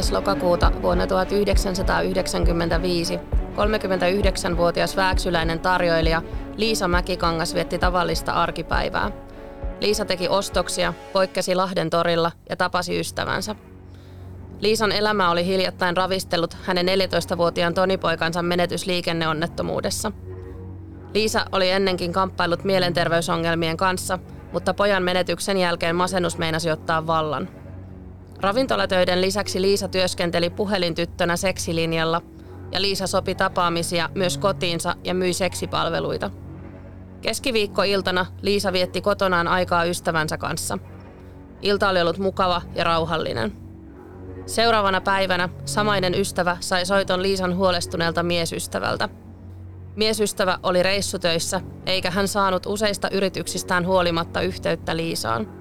4. lokakuuta vuonna 1995 39-vuotias vääksyläinen tarjoilija Liisa Mäkikangas vietti tavallista arkipäivää. Liisa teki ostoksia, poikkesi Lahden torilla ja tapasi ystävänsä. Liisan elämä oli hiljattain ravistellut hänen 14-vuotiaan tonipoikansa menetys liikenneonnettomuudessa. Liisa oli ennenkin kamppailut mielenterveysongelmien kanssa, mutta pojan menetyksen jälkeen masennus meinasi ottaa vallan – Ravintolatöiden lisäksi Liisa työskenteli puhelintyttönä seksilinjalla ja Liisa sopi tapaamisia myös kotiinsa ja myi seksipalveluita. Keskiviikkoiltana Liisa vietti kotonaan aikaa ystävänsä kanssa. Ilta oli ollut mukava ja rauhallinen. Seuraavana päivänä samainen ystävä sai soiton Liisan huolestuneelta miesystävältä. Miesystävä oli reissutöissä, eikä hän saanut useista yrityksistään huolimatta yhteyttä Liisaan.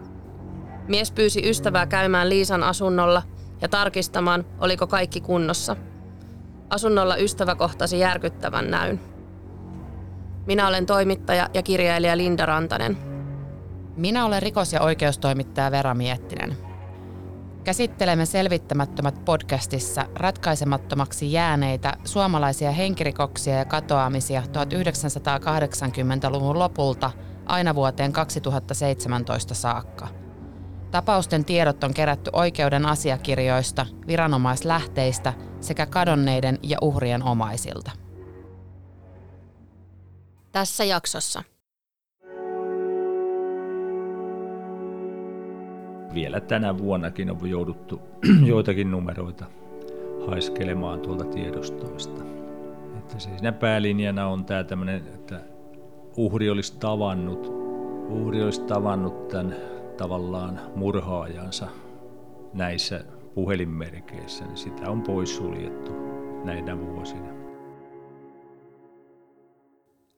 Mies pyysi ystävää käymään Liisan asunnolla ja tarkistamaan, oliko kaikki kunnossa. Asunnolla ystävä kohtasi järkyttävän näyn. Minä olen toimittaja ja kirjailija Linda Rantanen. Minä olen rikos- ja oikeustoimittaja Vera Miettinen. Käsittelemme selvittämättömät podcastissa ratkaisemattomaksi jääneitä suomalaisia henkirikoksia ja katoamisia 1980-luvun lopulta aina vuoteen 2017 saakka – Tapausten tiedot on kerätty oikeuden asiakirjoista, viranomaislähteistä sekä kadonneiden ja uhrien omaisilta. Tässä jaksossa. Vielä tänä vuonnakin on jouduttu joitakin numeroita haiskelemaan tuolta tiedostoista. Että siinä päälinjana on tämä tämmöinen, että uhri olisi tavannut, uhri olisi tavannut tämän tavallaan murhaajansa näissä puhelinmerkeissä, niin sitä on poissuljettu näinä vuosina.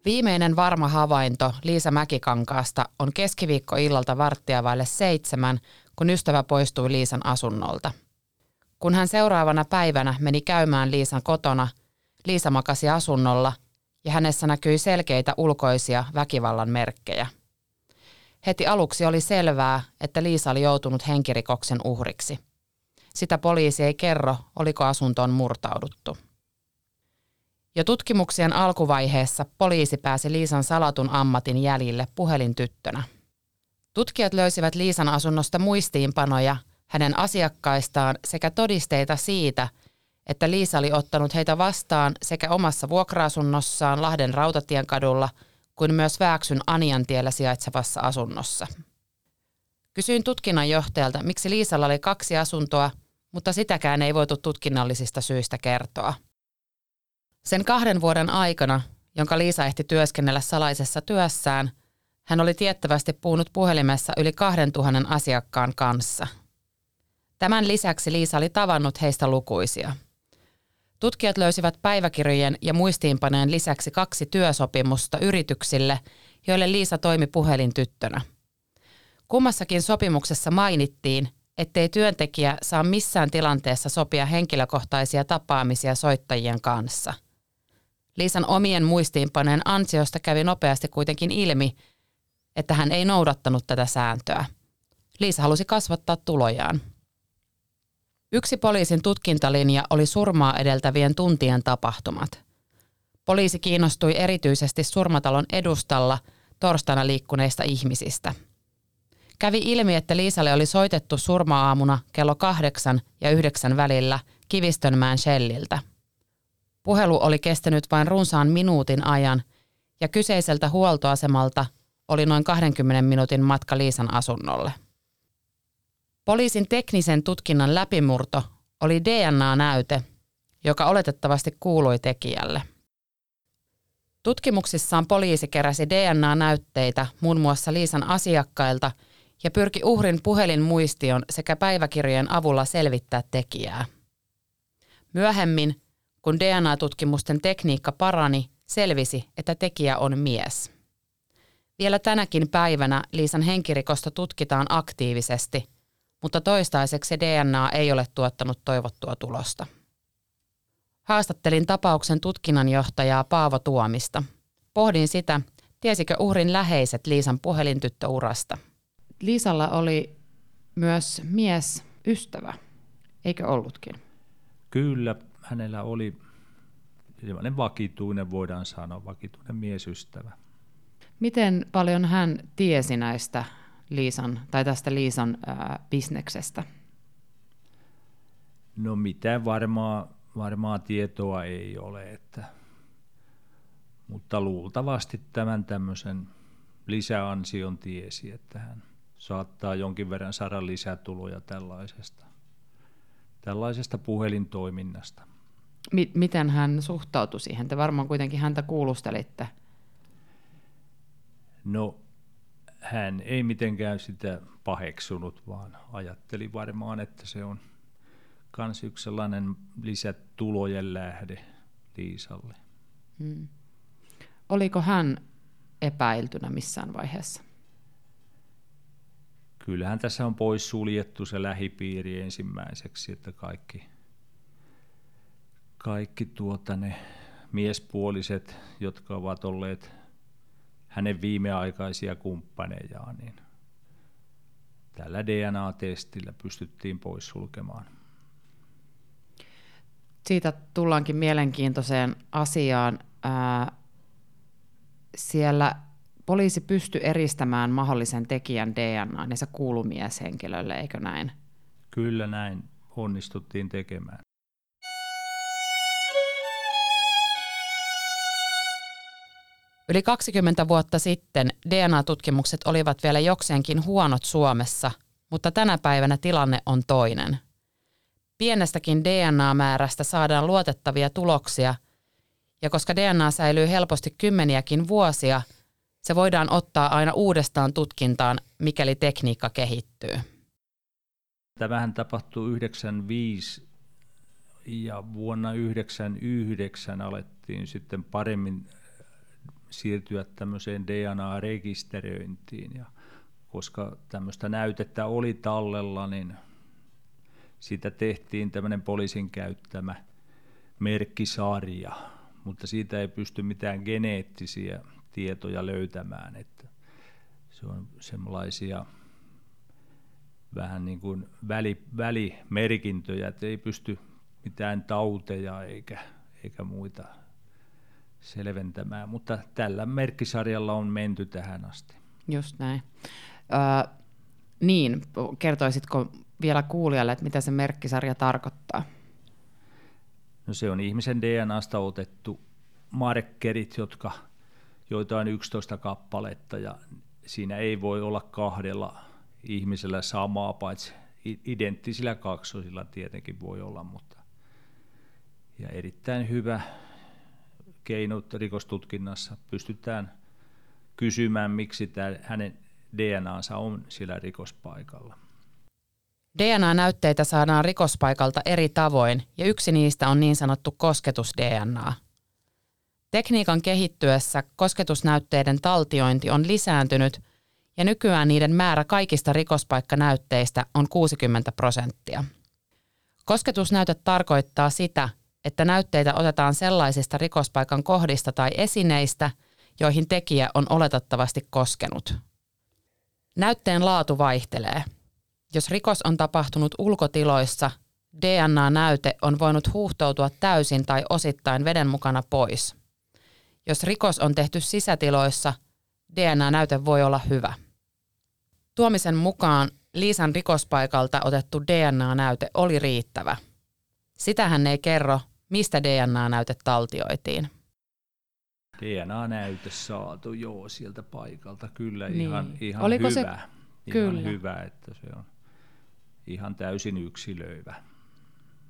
Viimeinen varma havainto Liisa Mäkikankaasta on keskiviikkoillalta varttia vaille seitsemän, kun ystävä poistui Liisan asunnolta. Kun hän seuraavana päivänä meni käymään Liisan kotona, Liisa makasi asunnolla ja hänessä näkyi selkeitä ulkoisia väkivallan merkkejä – Heti aluksi oli selvää, että Liisa oli joutunut henkirikoksen uhriksi. Sitä poliisi ei kerro, oliko asuntoon murtauduttu. Jo tutkimuksien alkuvaiheessa poliisi pääsi Liisan salatun ammatin jäljille puhelintyttönä. Tutkijat löysivät Liisan asunnosta muistiinpanoja hänen asiakkaistaan sekä todisteita siitä, että Liisa oli ottanut heitä vastaan sekä omassa vuokra-asunnossaan Lahden Rautatien kadulla – kuin myös Vääksyn Aniantiellä sijaitsevassa asunnossa. Kysyin tutkinnanjohtajalta, miksi Liisalla oli kaksi asuntoa, mutta sitäkään ei voitu tutkinnallisista syistä kertoa. Sen kahden vuoden aikana, jonka Liisa ehti työskennellä salaisessa työssään, hän oli tiettävästi puhunut puhelimessa yli 2000 asiakkaan kanssa. Tämän lisäksi Liisa oli tavannut heistä lukuisia – Tutkijat löysivät päiväkirjojen ja muistiinpaneen lisäksi kaksi työsopimusta yrityksille, joille Liisa toimi puhelintyttönä. Kummassakin sopimuksessa mainittiin, ettei työntekijä saa missään tilanteessa sopia henkilökohtaisia tapaamisia soittajien kanssa. Liisan omien muistiinpaneen ansiosta kävi nopeasti kuitenkin ilmi, että hän ei noudattanut tätä sääntöä. Liisa halusi kasvattaa tulojaan. Yksi poliisin tutkintalinja oli surmaa edeltävien tuntien tapahtumat. Poliisi kiinnostui erityisesti surmatalon edustalla torstaina liikkuneista ihmisistä. Kävi ilmi, että Liisalle oli soitettu surma-aamuna kello kahdeksan ja yhdeksän välillä Kivistönmään Shelliltä. Puhelu oli kestänyt vain runsaan minuutin ajan ja kyseiseltä huoltoasemalta oli noin 20 minuutin matka Liisan asunnolle. Poliisin teknisen tutkinnan läpimurto oli DNA-näyte, joka oletettavasti kuului tekijälle. Tutkimuksissaan poliisi keräsi DNA-näytteitä muun muassa Liisan asiakkailta ja pyrki uhrin puhelinmuistion sekä päiväkirjojen avulla selvittää tekijää. Myöhemmin, kun DNA-tutkimusten tekniikka parani, selvisi, että tekijä on mies. Vielä tänäkin päivänä Liisan henkirikosta tutkitaan aktiivisesti, mutta toistaiseksi DNA ei ole tuottanut toivottua tulosta. Haastattelin tapauksen tutkinnanjohtajaa Paavo Tuomista. Pohdin sitä, tiesikö uhrin läheiset Liisan puhelintyttöurasta. Liisalla oli myös mies ystävä, eikö ollutkin? Kyllä, hänellä oli sellainen vakituinen, voidaan sanoa, vakituinen miesystävä. Miten paljon hän tiesi näistä Liisan, tai tästä Liisan ää, bisneksestä? No mitään varmaa, varmaa tietoa ei ole, että, mutta luultavasti tämän tämmöisen lisäansion tiesi, että hän saattaa jonkin verran saada lisätuloja tällaisesta, tällaisesta puhelintoiminnasta. Miten hän suhtautui siihen? Te varmaan kuitenkin häntä kuulustelitte. No, hän ei mitenkään sitä paheksunut, vaan ajatteli varmaan, että se on myös yksi sellainen lisätulojen lähde Liisalle. Hmm. Oliko hän epäiltynä missään vaiheessa? Kyllähän tässä on pois suljettu se lähipiiri ensimmäiseksi, että kaikki, kaikki tuota ne miespuoliset, jotka ovat olleet hänen viimeaikaisia kumppanejaan, niin tällä DNA-testillä pystyttiin pois sulkemaan. Siitä tullaankin mielenkiintoiseen asiaan. Ää, siellä poliisi pystyi eristämään mahdollisen tekijän DNA, ja se kuului mieshenkilölle, eikö näin? Kyllä näin onnistuttiin tekemään. Yli 20 vuotta sitten DNA-tutkimukset olivat vielä jokseenkin huonot Suomessa, mutta tänä päivänä tilanne on toinen. Pienestäkin DNA-määrästä saadaan luotettavia tuloksia, ja koska DNA säilyy helposti kymmeniäkin vuosia, se voidaan ottaa aina uudestaan tutkintaan, mikäli tekniikka kehittyy. Tämähän tapahtui 95 ja vuonna 1999 alettiin sitten paremmin siirtyä tämmöiseen DNA-rekisteröintiin. Ja koska tämmöistä näytettä oli tallella, niin siitä tehtiin tämmöinen poliisin käyttämä merkkisarja, mutta siitä ei pysty mitään geneettisiä tietoja löytämään. Että se on semmoisia vähän niin kuin väli, välimerkintöjä, että ei pysty mitään tauteja eikä, eikä muita selventämään, mutta tällä merkkisarjalla on menty tähän asti. Just näin. Ö, niin, kertoisitko vielä kuulijalle, että mitä se merkkisarja tarkoittaa? No se on ihmisen DNAsta otettu markkerit, jotka, joita on 11 kappaletta ja siinä ei voi olla kahdella ihmisellä samaa, paitsi identtisillä kaksosilla tietenkin voi olla, mutta ja erittäin hyvä keinot rikostutkinnassa pystytään kysymään, miksi tämä hänen DNAnsa on sillä rikospaikalla. DNA-näytteitä saadaan rikospaikalta eri tavoin ja yksi niistä on niin sanottu kosketus-DNA. Tekniikan kehittyessä kosketusnäytteiden taltiointi on lisääntynyt ja nykyään niiden määrä kaikista rikospaikkanäytteistä on 60 prosenttia. Kosketusnäyte tarkoittaa sitä, että näytteitä otetaan sellaisista rikospaikan kohdista tai esineistä, joihin tekijä on oletettavasti koskenut. Näytteen laatu vaihtelee. Jos rikos on tapahtunut ulkotiloissa, DNA-näyte on voinut huuhtoutua täysin tai osittain veden mukana pois. Jos rikos on tehty sisätiloissa, DNA-näyte voi olla hyvä. Tuomisen mukaan Liisan rikospaikalta otettu DNA-näyte oli riittävä. Sitä hän ei kerro, Mistä DNA-näyte taltioitiin? DNA-näyte saatu, joo, sieltä paikalta. Kyllä niin. ihan, ihan Oliko hyvä. Se... Ihan Kyllä. hyvä, että se on ihan täysin yksilöivä.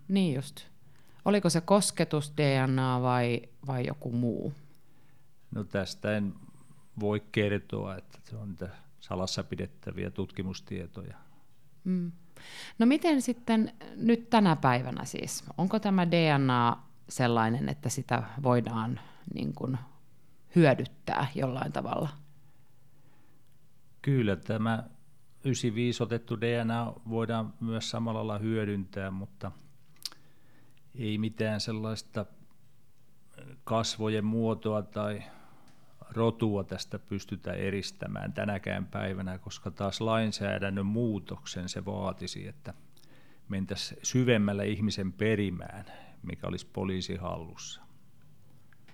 Niin just. Oliko se kosketus DNA vai, vai joku muu? No tästä en voi kertoa, että se on niitä salassa pidettäviä tutkimustietoja. Mm. No miten sitten nyt tänä päivänä siis? Onko tämä DNA sellainen, että sitä voidaan niin kuin hyödyttää jollain tavalla? Kyllä tämä 95 otettu DNA voidaan myös samalla lailla hyödyntää, mutta ei mitään sellaista kasvojen muotoa tai rotua tästä pystytä eristämään tänäkään päivänä, koska taas lainsäädännön muutoksen se vaatisi, että mentäisiin syvemmälle ihmisen perimään, mikä olisi poliisi hallussa.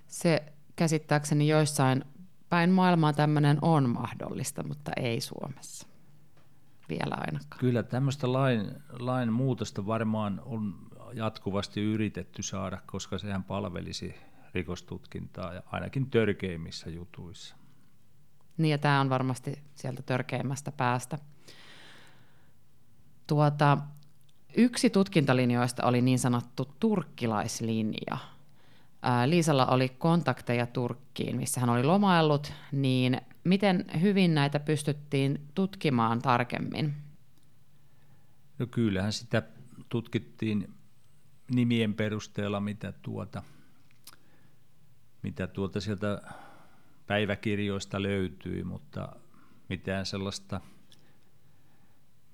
Se käsittääkseni joissain päin maailmaa tämmöinen on mahdollista, mutta ei Suomessa vielä ainakaan. Kyllä tämmöistä lain, lain muutosta varmaan on jatkuvasti yritetty saada, koska sehän palvelisi rikostutkintaa ja ainakin törkeimmissä jutuissa. Niin ja tämä on varmasti sieltä törkeimmästä päästä. Tuota, yksi tutkintalinjoista oli niin sanottu turkkilaislinja. Liisalla oli kontakteja Turkkiin, missä hän oli lomaillut, niin miten hyvin näitä pystyttiin tutkimaan tarkemmin? No kyllähän sitä tutkittiin nimien perusteella, mitä tuota – mitä tuolta sieltä päiväkirjoista löytyi, mutta mitään sellaista,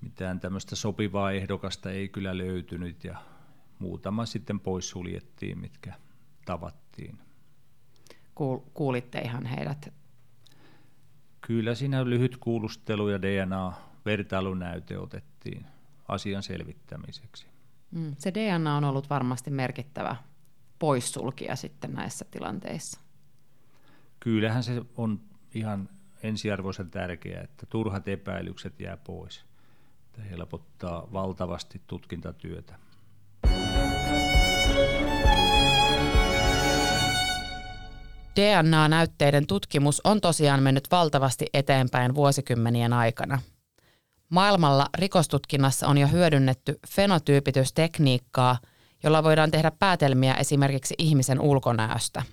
mitään tämmöistä sopivaa ehdokasta ei kyllä löytynyt ja muutama sitten pois suljettiin, mitkä tavattiin. Kuulitte ihan heidät? Kyllä siinä lyhyt kuulustelu ja DNA-vertailunäyte otettiin asian selvittämiseksi. Mm, se DNA on ollut varmasti merkittävä poissulkia sitten näissä tilanteissa? Kyllähän se on ihan ensiarvoisen tärkeää, että turhat epäilykset jää pois. Tämä helpottaa valtavasti tutkintatyötä. DNA-näytteiden tutkimus on tosiaan mennyt valtavasti eteenpäin vuosikymmenien aikana. Maailmalla rikostutkinnassa on jo hyödynnetty fenotyypitystekniikkaa – jolla voidaan tehdä päätelmiä esimerkiksi ihmisen ulkonäöstä.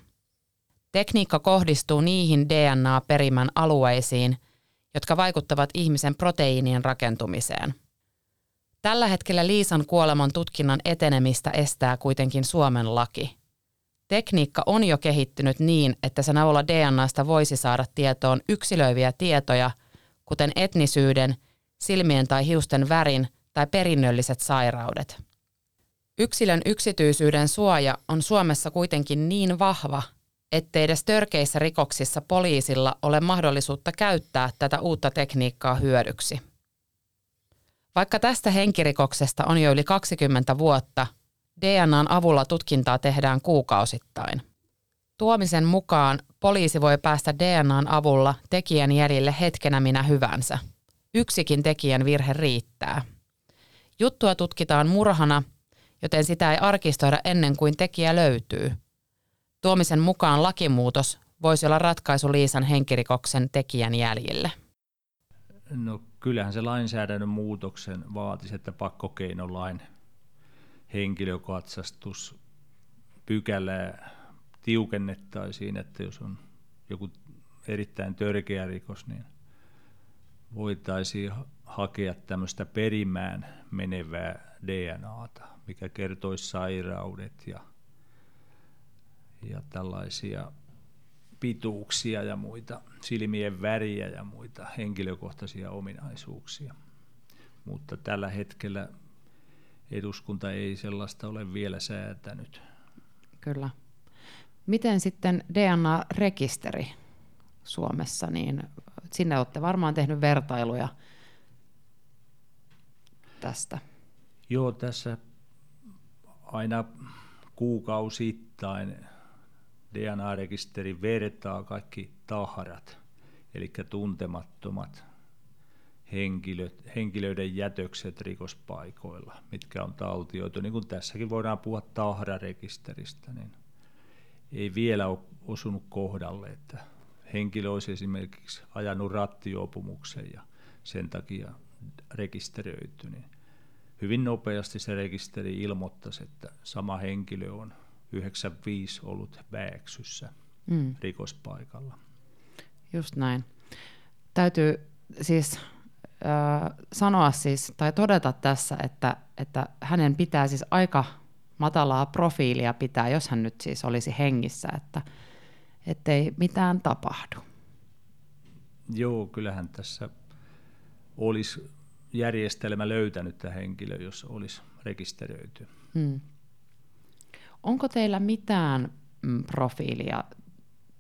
Tekniikka kohdistuu niihin DNA-perimän alueisiin, jotka vaikuttavat ihmisen proteiinien rakentumiseen. Tällä hetkellä Liisan kuoleman tutkinnan etenemistä estää kuitenkin Suomen laki. Tekniikka on jo kehittynyt niin, että sen avulla DNAsta voisi saada tietoon yksilöiviä tietoja, kuten etnisyyden, silmien tai hiusten värin tai perinnölliset sairaudet – Yksilön yksityisyyden suoja on Suomessa kuitenkin niin vahva, ettei edes törkeissä rikoksissa poliisilla ole mahdollisuutta käyttää tätä uutta tekniikkaa hyödyksi. Vaikka tästä henkirikoksesta on jo yli 20 vuotta, DNAn avulla tutkintaa tehdään kuukausittain. Tuomisen mukaan poliisi voi päästä DNAn avulla tekijän jäljille hetkenä minä hyvänsä. Yksikin tekijän virhe riittää. Juttua tutkitaan murhana joten sitä ei arkistoida ennen kuin tekijä löytyy. Tuomisen mukaan lakimuutos voisi olla ratkaisu Liisan henkirikoksen tekijän jäljille. No kyllähän se lainsäädännön muutoksen vaatisi, että pakkokeinolain henkilökatsastus pykälää tiukennettaisiin, että jos on joku erittäin törkeä rikos, niin voitaisiin hakea tämmöistä perimään menevää DNAta mikä kertoisi sairaudet ja, ja tällaisia pituuksia ja muita, silmien väriä ja muita henkilökohtaisia ominaisuuksia. Mutta tällä hetkellä eduskunta ei sellaista ole vielä säätänyt. Kyllä. Miten sitten DNA-rekisteri Suomessa, niin sinne olette varmaan tehnyt vertailuja tästä. Joo, tässä aina kuukausittain DNA-rekisteri vertaa kaikki tahrat, eli tuntemattomat henkilöt, henkilöiden jätökset rikospaikoilla, mitkä on taltioitu. Niin kuin tässäkin voidaan puhua tahrarekisteristä, niin ei vielä ole osunut kohdalle, että henkilö olisi esimerkiksi ajanut rattiopumuksen ja sen takia rekisteröity, niin hyvin nopeasti se rekisteri ilmoittaisi, että sama henkilö on 95 ollut Vääksyssä mm. rikospaikalla. Just näin. Täytyy siis äh, sanoa siis, tai todeta tässä, että, että hänen pitää siis aika matalaa profiilia pitää, jos hän nyt siis olisi hengissä, että ettei mitään tapahdu. Joo, kyllähän tässä olisi järjestelmä löytänyt tämä henkilö, jos olisi rekisteröity. Hmm. Onko teillä mitään mm, profiilia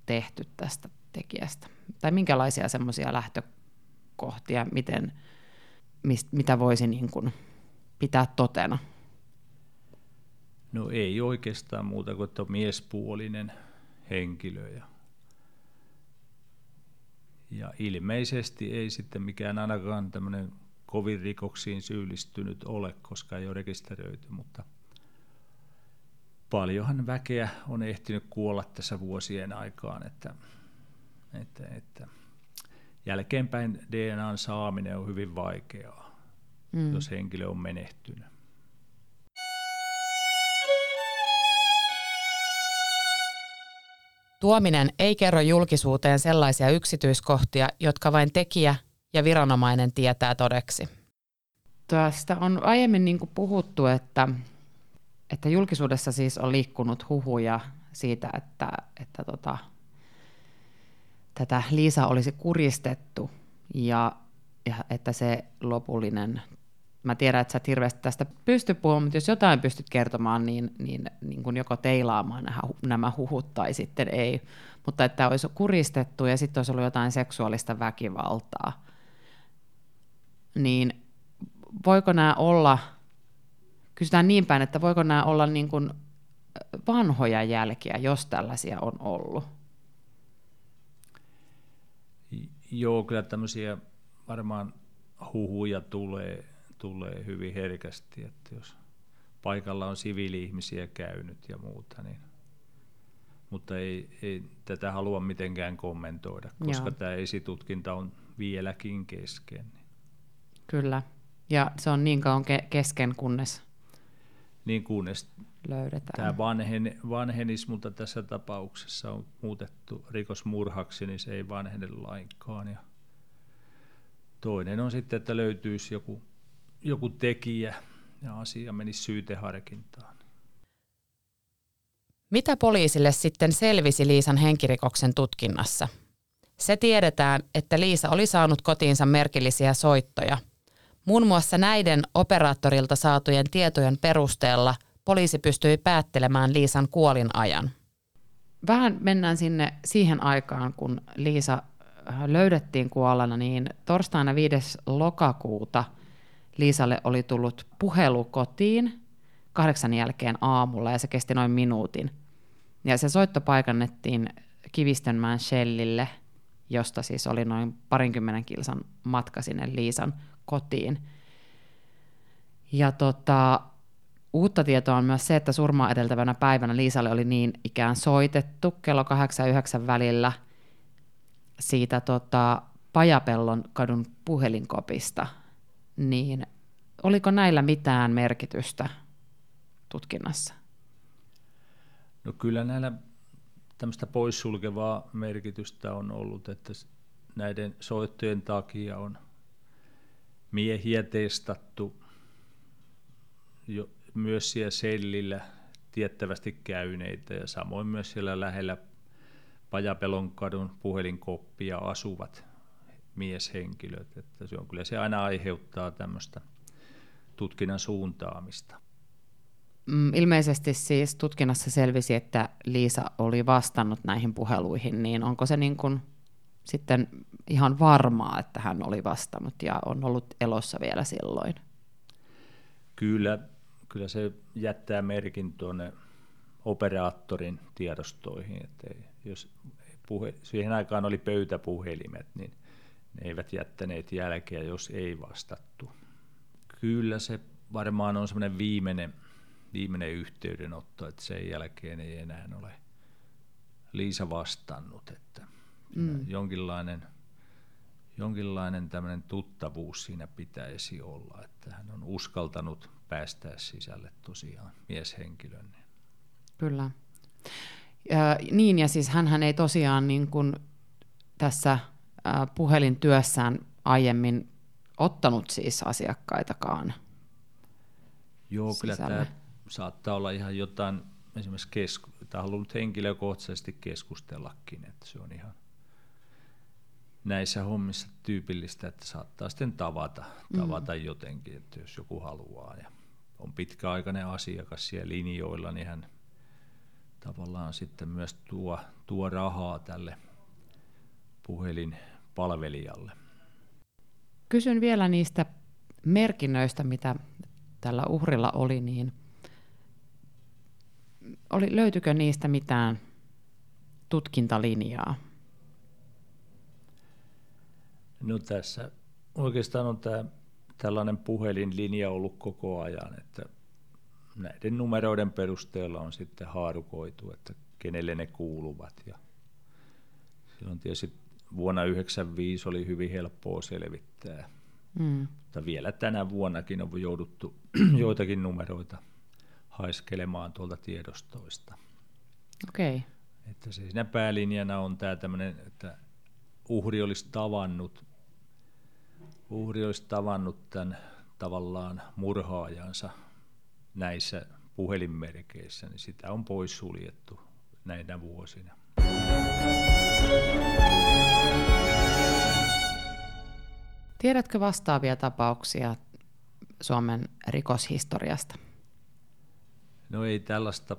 tehty tästä tekijästä? Tai minkälaisia semmoisia lähtökohtia, miten, mist, mitä voisi niin kuin pitää totena? No ei oikeastaan muuta kuin, että on miespuolinen henkilö. Ja, ja ilmeisesti ei sitten mikään ainakaan tämmöinen kovin rikoksiin syyllistynyt ole, koska ei ole rekisteröity, mutta paljonhan väkeä on ehtinyt kuolla tässä vuosien aikaan, että, että, että jälkeenpäin DNAn saaminen on hyvin vaikeaa, mm. jos henkilö on menehtynyt. Tuominen ei kerro julkisuuteen sellaisia yksityiskohtia, jotka vain tekijä ja viranomainen tietää todeksi. Tästä on aiemmin niin puhuttu, että, että julkisuudessa siis on liikkunut huhuja siitä, että, että tota, tätä Liisa olisi kuristettu ja, ja että se lopullinen mä tiedän, että sä et hirveästi tästä pysty puhumaan, mutta jos jotain pystyt kertomaan, niin, niin, niin kuin joko teilaamaan nämä, nämä huhut tai sitten ei. Mutta että olisi kuristettu ja sitten olisi ollut jotain seksuaalista väkivaltaa. Niin voiko nämä olla, kysytään niin päin, että voiko nämä olla niin kuin vanhoja jälkiä, jos tällaisia on ollut? Joo, kyllä tämmöisiä varmaan huhuja tulee tulee hyvin herkästi, että jos paikalla on siviili-ihmisiä käynyt ja muuta, niin mutta ei, ei tätä halua mitenkään kommentoida, koska Joo. tämä esitutkinta on vieläkin kesken. Kyllä, ja se on niin kauan ke- kesken, kunnes niin kunnes löydetään. Tämä vanhen, vanhenis, mutta tässä tapauksessa on muutettu rikosmurhaksi, niin se ei vanhene lainkaan. Ja toinen on sitten, että löytyisi joku joku tekijä ja asia menisi syyteharkintaan. Mitä poliisille sitten selvisi Liisan henkirikoksen tutkinnassa? Se tiedetään, että Liisa oli saanut kotiinsa merkillisiä soittoja. Muun muassa näiden operaattorilta saatujen tietojen perusteella poliisi pystyi päättelemään Liisan kuolin ajan. Vähän mennään sinne siihen aikaan, kun Liisa löydettiin kuollana, niin torstaina 5. lokakuuta – Liisalle oli tullut puhelu kotiin kahdeksan jälkeen aamulla ja se kesti noin minuutin. Ja se soitto paikannettiin Kivistönmään Shellille, josta siis oli noin parinkymmenen kilsan matka sinne Liisan kotiin. Ja tota, uutta tietoa on myös se, että surmaa edeltävänä päivänä Liisalle oli niin ikään soitettu kello 8 ja 9 välillä siitä tota, Pajapellon kadun puhelinkopista – niin oliko näillä mitään merkitystä tutkinnassa? No kyllä näillä tämmöistä poissulkevaa merkitystä on ollut, että näiden soittojen takia on miehiä testattu jo, myös siellä sellillä tiettävästi käyneitä ja samoin myös siellä lähellä Pajapelonkadun puhelinkoppia asuvat mieshenkilöt. Että se on kyllä se aina aiheuttaa tämmöistä tutkinnan suuntaamista. Mm, ilmeisesti siis tutkinnassa selvisi, että Liisa oli vastannut näihin puheluihin, niin onko se niin kuin sitten ihan varmaa, että hän oli vastannut ja on ollut elossa vielä silloin? Kyllä, kyllä se jättää merkin tuonne operaattorin tiedostoihin, että jos puhe, siihen aikaan oli pöytäpuhelimet, niin ne eivät jättäneet jälkeä, jos ei vastattu. Kyllä se varmaan on semmoinen viimeinen, viimeinen yhteydenotto, että sen jälkeen ei enää ole Liisa vastannut, että mm. jonkinlainen, jonkinlainen tämmöinen tuttavuus siinä pitäisi olla, että hän on uskaltanut päästää sisälle tosiaan mieshenkilön. Kyllä. Ja, niin, ja siis hän ei tosiaan niin kuin tässä puhelintyössään aiemmin ottanut siis asiakkaitakaan Joo, kyllä sisälle. tämä saattaa olla ihan jotain, esimerkiksi kesku, tai halunnut henkilökohtaisesti keskustellakin, että se on ihan näissä hommissa tyypillistä, että saattaa sitten tavata, tavata mm. jotenkin, että jos joku haluaa. Ja on pitkäaikainen asiakas siellä linjoilla, niin hän tavallaan sitten myös tuo, tuo rahaa tälle puhelinpalvelijalle. Kysyn vielä niistä merkinnöistä, mitä tällä uhrilla oli, niin oli, löytyykö niistä mitään tutkintalinjaa? No tässä oikeastaan on tämä tällainen puhelinlinja ollut koko ajan, että näiden numeroiden perusteella on sitten haarukoitu, että kenelle ne kuuluvat. Ja silloin tietysti vuonna 1995 oli hyvin helppoa selvittää, Mm. mutta vielä tänä vuonnakin on jouduttu joitakin numeroita haiskelemaan tuolta tiedostoista. Okei. Okay. Että se siinä päälinjana on tämä tämmöinen, että uhri olisi tavannut, uhri olisi tavannut tämän tavallaan murhaajansa näissä puhelinmerkeissä, niin sitä on poissuljettu näinä vuosina. Tiedätkö vastaavia tapauksia Suomen rikoshistoriasta? No ei tällaista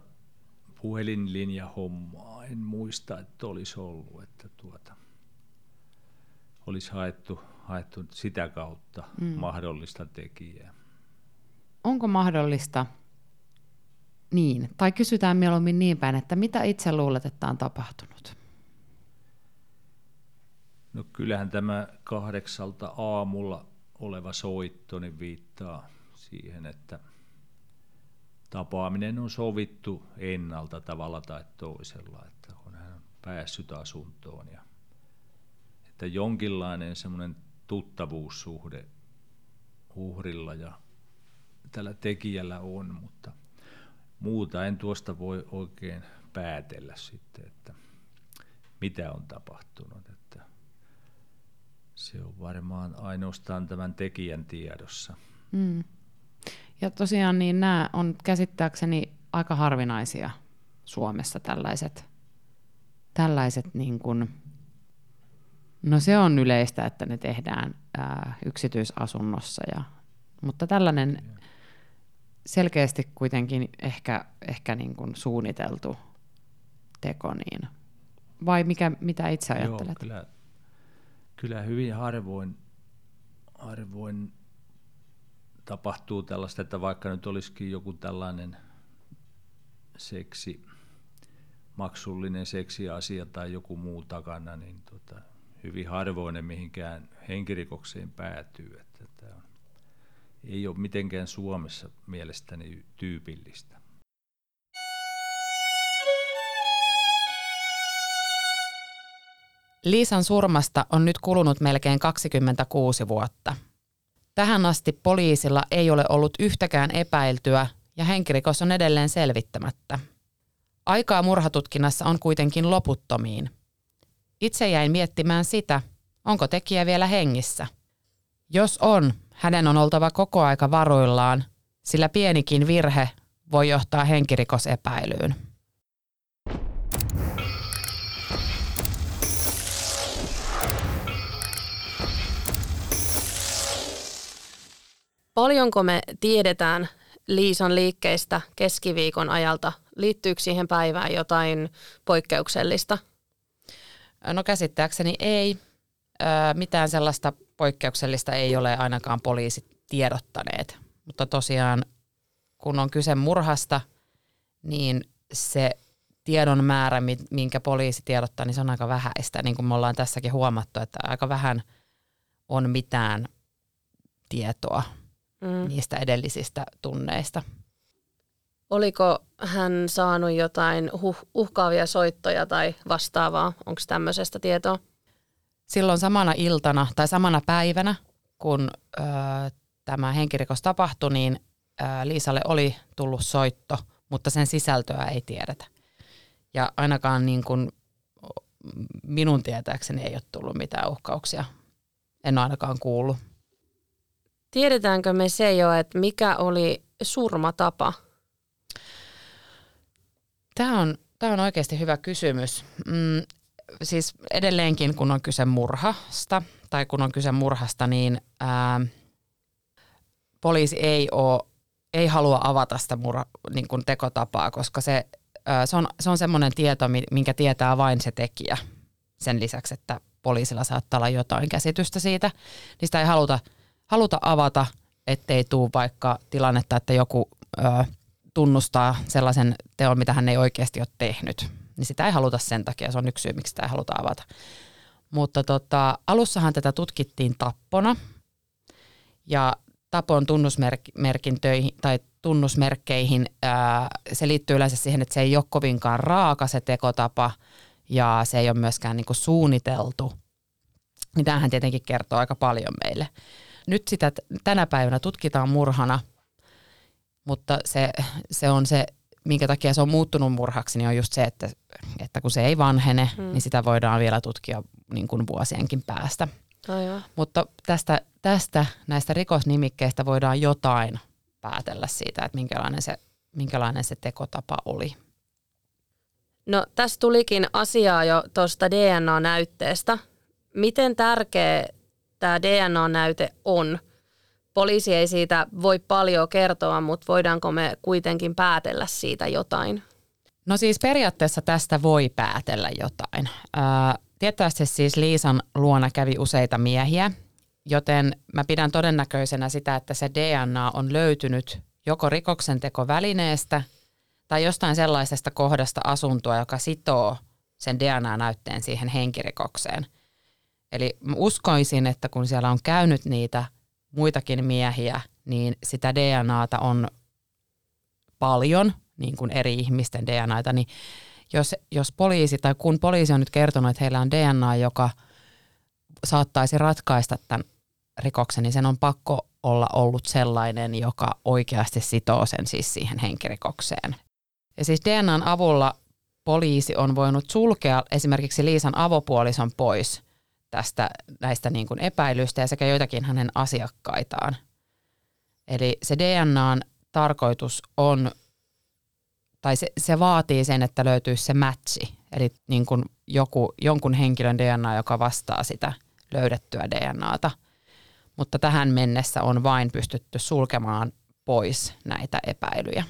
puhelinlinjahommaa, en muista, että olisi ollut, että tuota, olisi haettu, haettu sitä kautta mm. mahdollista tekijää. Onko mahdollista niin, tai kysytään mieluummin niin päin, että mitä itse luulet, että on tapahtunut? No kyllähän tämä kahdeksalta aamulla oleva soitto niin viittaa siihen, että tapaaminen on sovittu ennalta tavalla tai toisella, että on hän päässyt asuntoon ja että jonkinlainen semmoinen tuttavuussuhde uhrilla ja tällä tekijällä on, mutta muuta en tuosta voi oikein päätellä sitten, että mitä on tapahtunut. Että se on varmaan ainoastaan tämän tekijän tiedossa. Mm. Ja tosiaan niin nämä on käsittääkseni aika harvinaisia Suomessa tällaiset, tällaiset niin kuin, no se on yleistä, että ne tehdään ää, yksityisasunnossa, ja, mutta tällainen selkeästi kuitenkin ehkä, ehkä niin kuin suunniteltu teko, niin vai mikä, mitä itse ajattelet? Joo, kyllä, kyllä hyvin harvoin, harvoin tapahtuu tällaista, että vaikka nyt olisikin joku tällainen seksi, maksullinen seksiasia tai joku muu takana, niin tota, hyvin harvoin ne mihinkään henkirikokseen päätyy. Että tämä on, ei ole mitenkään Suomessa mielestäni tyypillistä. Liisan surmasta on nyt kulunut melkein 26 vuotta. Tähän asti poliisilla ei ole ollut yhtäkään epäiltyä ja henkirikos on edelleen selvittämättä. Aikaa murhatutkinnassa on kuitenkin loputtomiin. Itse jäin miettimään sitä, onko tekijä vielä hengissä. Jos on, hänen on oltava koko aika varuillaan, sillä pienikin virhe voi johtaa henkirikosepäilyyn. Paljonko me tiedetään Liisan liikkeistä keskiviikon ajalta? Liittyykö siihen päivään jotain poikkeuksellista? No käsittääkseni ei. Mitään sellaista poikkeuksellista ei ole ainakaan poliisit tiedottaneet. Mutta tosiaan, kun on kyse murhasta, niin se tiedon määrä, minkä poliisi tiedottaa, niin se on aika vähäistä. Niin kuin me ollaan tässäkin huomattu, että aika vähän on mitään tietoa mm. niistä edellisistä tunneista. Oliko hän saanut jotain huh- uhkaavia soittoja tai vastaavaa? Onko tämmöisestä tietoa? Silloin samana iltana tai samana päivänä, kun ö, tämä henkirikos tapahtui, niin ö, Liisalle oli tullut soitto, mutta sen sisältöä ei tiedetä. Ja ainakaan niin kuin minun tietääkseni ei ole tullut mitään uhkauksia en ole ainakaan kuullut. Tiedetäänkö me se jo, että mikä oli surmatapa? Tämä on, tämä on oikeasti hyvä kysymys. Mm, siis edelleenkin, kun on kyse murhasta, tai kun on kyse murhasta, niin ää, poliisi ei, ole, ei halua avata sitä murha, niin kuin tekotapaa, koska se, ää, se on, se on semmoinen tieto, minkä tietää vain se tekijä. Sen lisäksi, että poliisilla saattaa olla jotain käsitystä siitä, niin sitä ei haluta, haluta avata, ettei tule vaikka tilannetta, että joku ää, tunnustaa sellaisen teon, mitä hän ei oikeasti ole tehnyt. Niin sitä ei haluta sen takia, se on yksi syy, miksi sitä ei haluta avata. Mutta tota, alussahan tätä tutkittiin tappona ja tapon tunnusmerkintöihin tai tunnusmerkkeihin ää, se liittyy yleensä siihen, että se ei ole kovinkaan raaka se tekotapa ja se ei ole myöskään niin suunniteltu. Niin tämähän tietenkin kertoo aika paljon meille. Nyt sitä tänä päivänä tutkitaan murhana, mutta se, se on se minkä takia se on muuttunut murhaksi, niin on just se, että, että kun se ei vanhene, mm. niin sitä voidaan vielä tutkia niin kuin vuosienkin päästä. Aivan. Mutta tästä, tästä näistä rikosnimikkeistä voidaan jotain päätellä siitä, että minkälainen se, minkälainen se tekotapa oli. No tässä tulikin asiaa jo tuosta DNA-näytteestä. Miten tärkeä tämä DNA-näyte on – Poliisi ei siitä voi paljon kertoa, mutta voidaanko me kuitenkin päätellä siitä jotain? No siis periaatteessa tästä voi päätellä jotain. tietysti siis Liisan luona kävi useita miehiä, joten mä pidän todennäköisenä sitä, että se DNA on löytynyt joko rikoksentekovälineestä tai jostain sellaisesta kohdasta asuntoa, joka sitoo sen DNA-näytteen siihen henkirikokseen. Eli uskoisin, että kun siellä on käynyt niitä muitakin miehiä, niin sitä DNAta on paljon, niin kuin eri ihmisten DNAta, niin jos, jos poliisi tai kun poliisi on nyt kertonut, että heillä on DNA, joka saattaisi ratkaista tämän rikoksen, niin sen on pakko olla ollut sellainen, joka oikeasti sitoo sen siis siihen henkirikokseen. Ja siis DNAn avulla poliisi on voinut sulkea esimerkiksi Liisan avopuolison pois – tästä näistä niin kuin epäilyistä ja sekä joitakin hänen asiakkaitaan. Eli se DNAn tarkoitus on, tai se, se vaatii sen, että löytyisi se matchi, eli niin kuin joku, jonkun henkilön DNA, joka vastaa sitä löydettyä DNAta. Mutta tähän mennessä on vain pystytty sulkemaan pois näitä epäilyjä.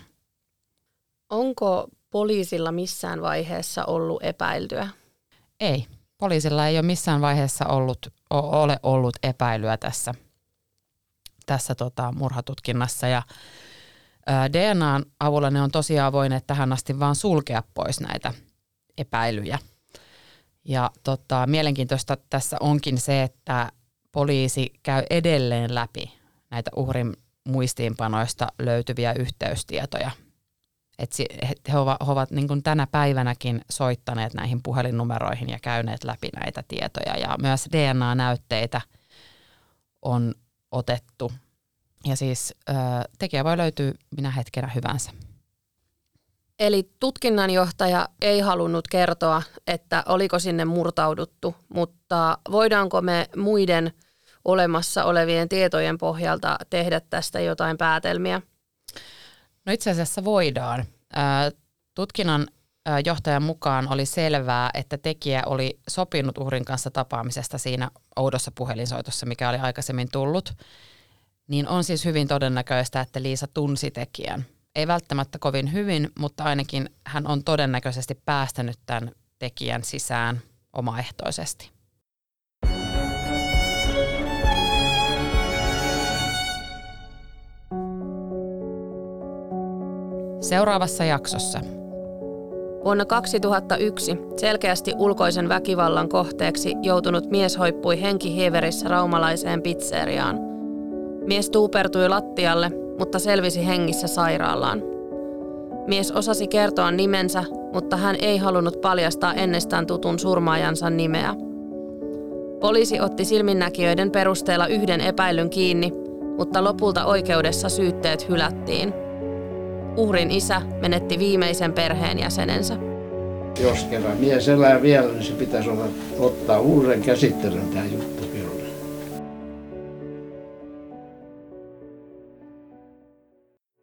Onko poliisilla missään vaiheessa ollut epäiltyä? Ei poliisilla ei ole missään vaiheessa ollut, ole ollut epäilyä tässä, tässä tota, murhatutkinnassa ja DNAn avulla ne on tosiaan voineet tähän asti vaan sulkea pois näitä epäilyjä. Ja tota, mielenkiintoista tässä onkin se, että poliisi käy edelleen läpi näitä uhrin muistiinpanoista löytyviä yhteystietoja – että he ovat, he ovat niin tänä päivänäkin soittaneet näihin puhelinnumeroihin ja käyneet läpi näitä tietoja. Ja myös DNA-näytteitä on otettu. Ja siis ö, tekijä voi löytyä minä hetkenä hyvänsä. Eli tutkinnanjohtaja ei halunnut kertoa, että oliko sinne murtauduttu, mutta voidaanko me muiden olemassa olevien tietojen pohjalta tehdä tästä jotain päätelmiä? No itse asiassa voidaan. Tutkinnan johtajan mukaan oli selvää, että tekijä oli sopinut uhrin kanssa tapaamisesta siinä oudossa puhelinsoitossa, mikä oli aikaisemmin tullut. Niin on siis hyvin todennäköistä, että Liisa tunsi tekijän. Ei välttämättä kovin hyvin, mutta ainakin hän on todennäköisesti päästänyt tämän tekijän sisään omaehtoisesti. Seuraavassa jaksossa. Vuonna 2001 selkeästi ulkoisen väkivallan kohteeksi joutunut mies hoippui henkihieverissä raumalaiseen pizzeriaan. Mies tuupertui lattialle, mutta selvisi hengissä sairaalaan. Mies osasi kertoa nimensä, mutta hän ei halunnut paljastaa ennestään tutun surmaajansa nimeä. Poliisi otti silminnäkijöiden perusteella yhden epäilyn kiinni, mutta lopulta oikeudessa syytteet hylättiin – Uhrin isä menetti viimeisen perheenjäsenensä. Jos kerran mies elää vielä, niin se pitäisi olla, ottaa uuden käsittelyn tämä juttu.